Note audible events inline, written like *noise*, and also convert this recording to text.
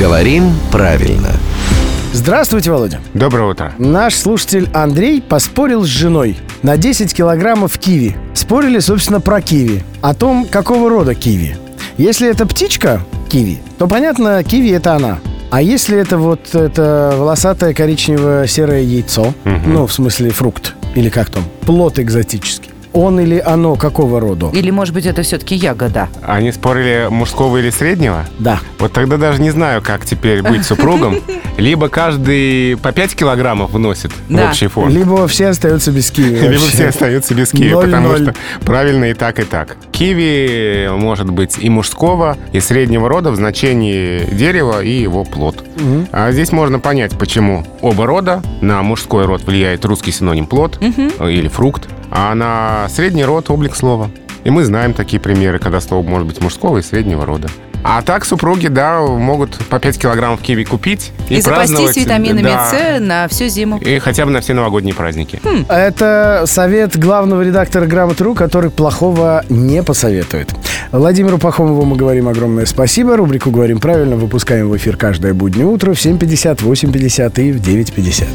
Говорим правильно. Здравствуйте, Володя. Доброе утро. Наш слушатель Андрей поспорил с женой на 10 килограммов киви. Спорили, собственно, про киви. О том, какого рода киви. Если это птичка киви, то понятно, киви это она. А если это вот это волосатое коричневое-серое яйцо, ну, в смысле фрукт, или как там, плод экзотический, он или оно какого рода? Или, может быть, это все-таки ягода? Они спорили мужского или среднего? Да. Вот тогда даже не знаю, как теперь быть супругом. *laughs* Либо каждый по 5 килограммов вносит в Да. общий фонд. Либо все остаются без киви. *laughs* Либо вообще. все остаются без киви, Ноль, потому ноль. что правильно и так, и так. Киви может быть и мужского, и среднего рода в значении дерева и его плод. А здесь можно понять, почему оба рода. На мужской род влияет русский синоним плод или фрукт, а на средний род облик слова. И мы знаем такие примеры, когда слово может быть мужского и среднего рода. А так супруги, да, могут по 5 килограммов киви купить и, И, запастись витаминами да, С на всю зиму. И хотя бы на все новогодние праздники. Это совет главного редактора «Грамоты.ру», который плохого не посоветует. Владимиру Пахомову мы говорим огромное спасибо. Рубрику «Говорим правильно» выпускаем в эфир каждое буднее утро в 7.50, 8.50 и в 9.50.